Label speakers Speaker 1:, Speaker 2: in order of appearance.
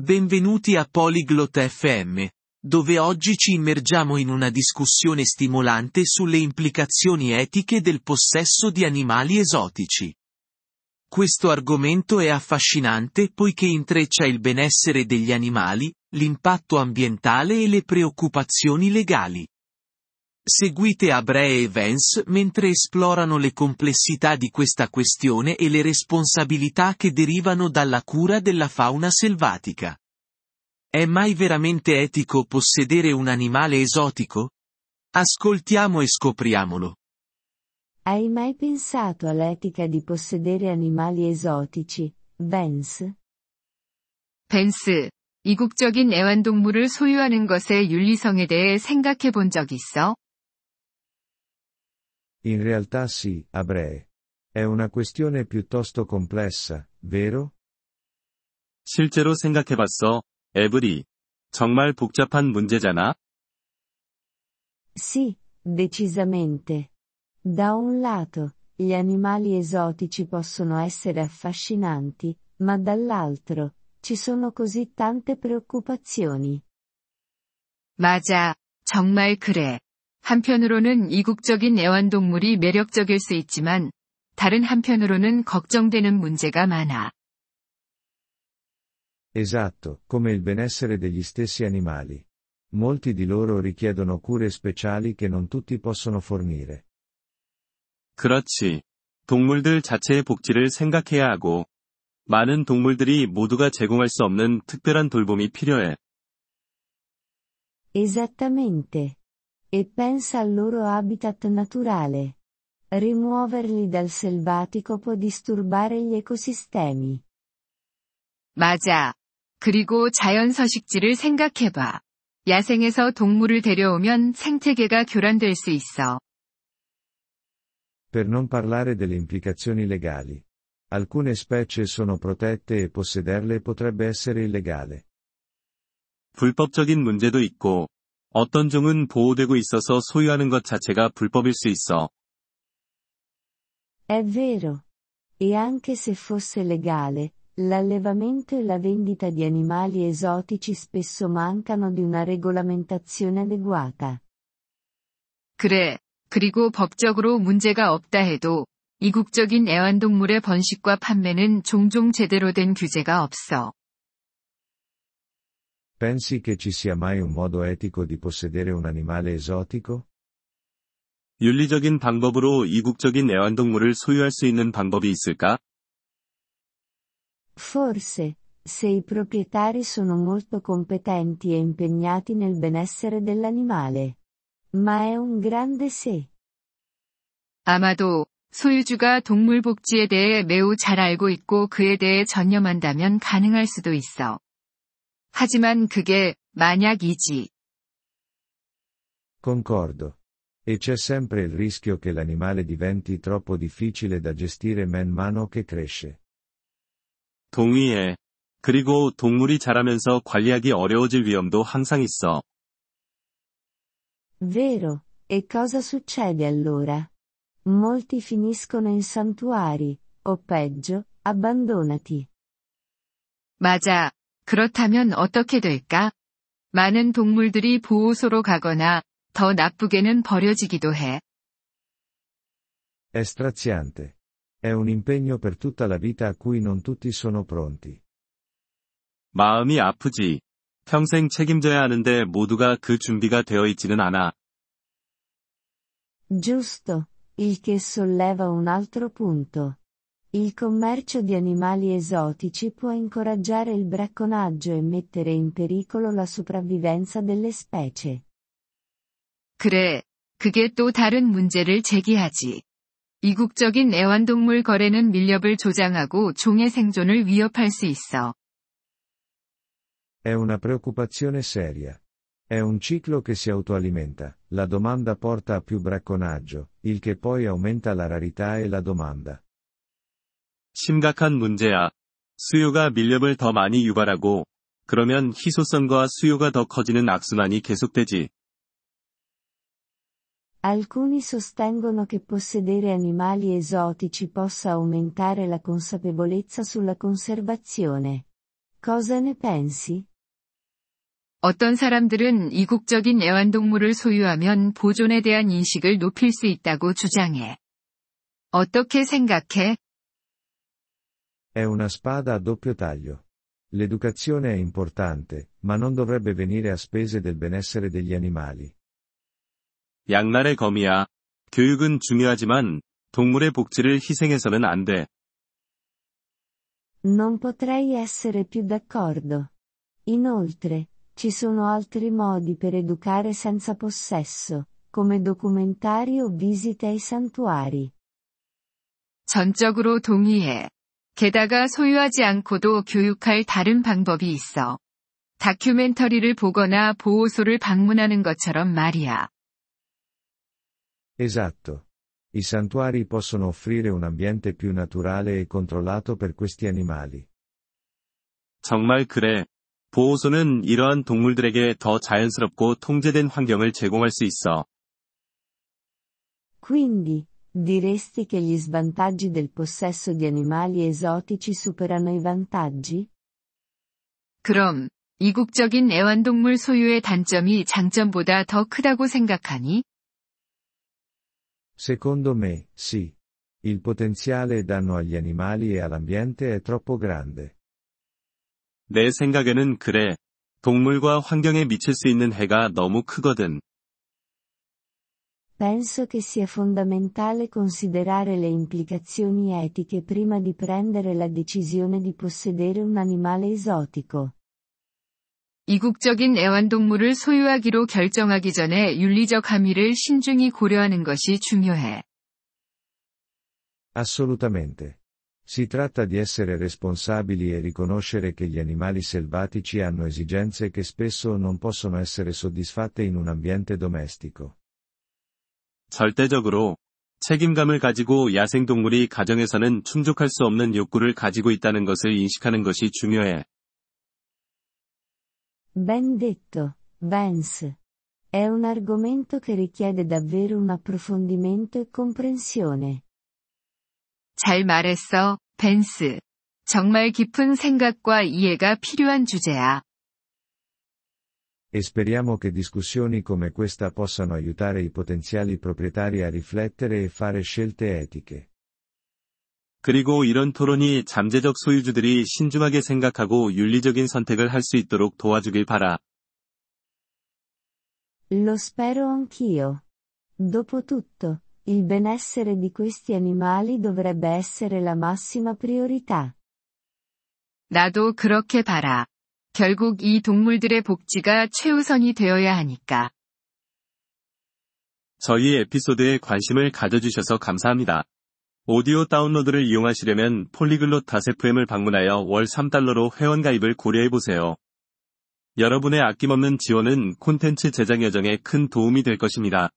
Speaker 1: Benvenuti a Polyglot FM, dove oggi ci immergiamo in una discussione stimolante sulle implicazioni etiche del possesso di animali esotici. Questo argomento è affascinante poiché intreccia il benessere degli animali, l'impatto ambientale e le preoccupazioni legali. Seguite Abree e Vance mentre esplorano le complessità di questa questione e le responsabilità che derivano dalla cura della fauna selvatica. È mai veramente etico possedere un animale esotico? Ascoltiamo e scopriamolo.
Speaker 2: Hai mai pensato all'etica di possedere animali esotici, Vance?
Speaker 3: 벤스, 이국적인 애완동물을 소유하는 것의 윤리성에 대해 생각해 본 적 있어?
Speaker 4: In realtà sì, Abree. È una questione piuttosto complessa, vero?
Speaker 5: 실제로 생각해봤어, 에브리. 정말 복잡한 문제잖아?
Speaker 2: Sì, decisamente. Da un lato, gli animali esotici possono essere affascinanti, ma dall'altro, ci sono così tante preoccupazioni.
Speaker 3: 맞아, 정말 그래. 한편으로는 이국적인 애완동물이 매력적일 수 있지만, 다른 한편으로는 걱정되는 문제가 많아.
Speaker 4: Esatto, come il benessere degli stessi animali. Molti di loro richiedono cure speciali che non tutti possono fornire.
Speaker 5: 그렇지. 동물들 자체의 복지를 생각해야 하고, 많은 동물들이 모두가 제공할 수 없는 특별한 돌봄이 필요해.
Speaker 2: Esattamente. E pensa al loro habitat naturale. Rimuoverli dal selvatico può disturbare gli ecosistemi.
Speaker 3: 맞아. 그리고 자연 서식지를 생각해봐. 야생에서 동물을 데려오면 생태계가 교란될 수 있어.
Speaker 4: Per non parlare delle implicazioni legali. Alcune specie sono protette e possederle potrebbe essere illegale.
Speaker 5: 불법적인 문제도 있고, 어떤 종은 보호되고 있어서 소유하는 것 자체가 불법일 수 있어.
Speaker 2: È vero. E anche se fosse legale, l'allevamento e la vendita di animali esotici spesso mancano di una regolamentazione adeguata.
Speaker 3: 그래. 그리고 법적으로 문제가 없다 해도, 이국적인 애완동물의 번식과 판매는 종종 제대로 된 규제가 없어.
Speaker 4: Pensi che ci sia mai un modo etico di possedere un animale esotico?
Speaker 5: 윤리적인 방법으로 이국적인 애완동물을 소유할 수 있는 방법이 있을까?
Speaker 2: Forse, se i proprietari sono molto competenti e impegnati nel benessere dell'animale. Ma è un grande se.
Speaker 3: 아마도, 소유주가 동물 복지에 대해 매우 잘 알고 있고 그에 대해 전념한다면 가능할 수도 있어. 하지만 그게, 만약이지.
Speaker 4: Concordo. E c'è sempre il rischio che l'animale diventi troppo difficile da gestire man mano che cresce.
Speaker 5: 동의해. 그리고 동물이 자라면서 관리하기 어려워질 위험도 항상 있어.
Speaker 2: Vero, e cosa succede allora? Molti finiscono in santuari, o peggio, abbandonati.
Speaker 3: 맞아. 그렇다면 어떻게 될까? 많은 동물들이 보호소로 가거나, 더 나쁘게는 버려지기도 해.
Speaker 4: È straziante. È un impegno per tutta la vita a cui non tutti sono pronti.
Speaker 5: 마음이 아프지. 평생 책임져야 하는데 모두가 그 준비가 되어 있지는 않아.
Speaker 2: Giusto, il che solleva un altro punto. Il commercio di animali esotici può incoraggiare il bracconaggio e mettere in pericolo la sopravvivenza delle specie.
Speaker 3: 그래. 그게 또 다른 문제를 제기하지. 이국적인 애완동물 거래는 밀렵을 조장하고 종의 생존을 위협할 수 있어.
Speaker 4: È una preoccupazione seria. È un ciclo che si autoalimenta, la domanda porta a più bracconaggio, il che poi aumenta la rarità e la domanda.
Speaker 5: 심각한 문제야. 수요가 밀렵을 더 많이 유발하고, 그러면 희소성과 수요가 더 커지는 악순환이 계속되지.
Speaker 2: Alcuni sostengono che possedere animali esotici possa aumentare la consapevolezza sulla conservazione. Cosa ne pensi?
Speaker 3: 어떤 사람들은 이국적인 애완동물을 소유하면 보존에 대한 인식을 높일 수 있다고 주장해. 어떻게 생각해?
Speaker 4: È una spada a doppio taglio. L'educazione è importante, ma non dovrebbe venire a spese del benessere degli animali.
Speaker 5: 양날의 검이야. 교육은 중요하지만 동물의 복지를 희생해서는 안 돼.
Speaker 2: Non potrei essere più d'accordo. Inoltre, ci sono altri modi per educare senza possesso, come documentari o visite ai santuari.
Speaker 3: 전적으로 동의해. 게다가 소유하지 않고도 교육할 다른 방법이 있어. 다큐멘터리를 보거나 보호소를 방문하는 것처럼 말이야.
Speaker 4: Esatto. I santuari possono offrire un ambiente più naturale e controllato per questi animali.
Speaker 5: 정말 그래. 보호소는 이러한 동물들에게 더 자연스럽고 통제된 환경을 제공할 수 있어.
Speaker 2: Quindi, diresti che gli svantaggi del possesso di animali esotici superano i vantaggi?
Speaker 3: 그럼, 이국적인 애완동물 소유의 단점이 장점보다 더 크다고 생각하니?
Speaker 4: Secondo me, sì. Il potenziale danno agli animali e all'ambiente è troppo grande.
Speaker 5: 내 생각에는 그래. 동물과 환경에 미칠 수 있는 해가 너무 크거든.
Speaker 2: Penso che sia fondamentale considerare le implicazioni etiche prima di prendere la decisione di possedere un animale esotico.
Speaker 3: 이국적인 애완동물을 소유하기로 결정하기 전에 윤리적 함의를 신중히 고려하는 것이 중요해.
Speaker 4: Assolutamente. Si tratta di essere responsabili e riconoscere che gli animali selvatici hanno esigenze che spesso non possono essere soddisfatte in un ambiente domestico.
Speaker 5: 절대적으로 책임감을 가지고 야생동물이 가정에서는 충족할 수 없는 욕구를 가지고 있다는 것을 인식하는 것이 중요해.
Speaker 2: Ben detto, Vance. È un argomento che richiede davvero un approfondimento e comprensione.
Speaker 3: 잘 말했어, 벤스. 정말 깊은 생각과 이해가 필요한 주제야.
Speaker 4: E speriamo che discussioni come questa possano aiutare i potenziali proprietari a riflettere e fare scelte etiche.
Speaker 5: 그리고 이런 토론이 잠재적 소유주들이 신중하게 생각하고 윤리적인 선택을 할 수 있도록 도와주길 바라.
Speaker 2: Lo spero anch'io. Dopotutto, il benessere di questi animali dovrebbe essere la massima priorità.
Speaker 3: 나도 그렇게 봐라. 결국 이 동물들의 복지가 최우선이 되어야 하니까.
Speaker 5: 저희 에피소드에 관심을 가져주셔서 감사합니다. 오디오 다운로드를 이용하시려면 폴리글롯 다세프엠을 방문하여 월 3달러로 회원가입을 고려해보세요. 여러분의 아낌없는 지원은 콘텐츠 제작 여정에 큰 도움이 될 것입니다.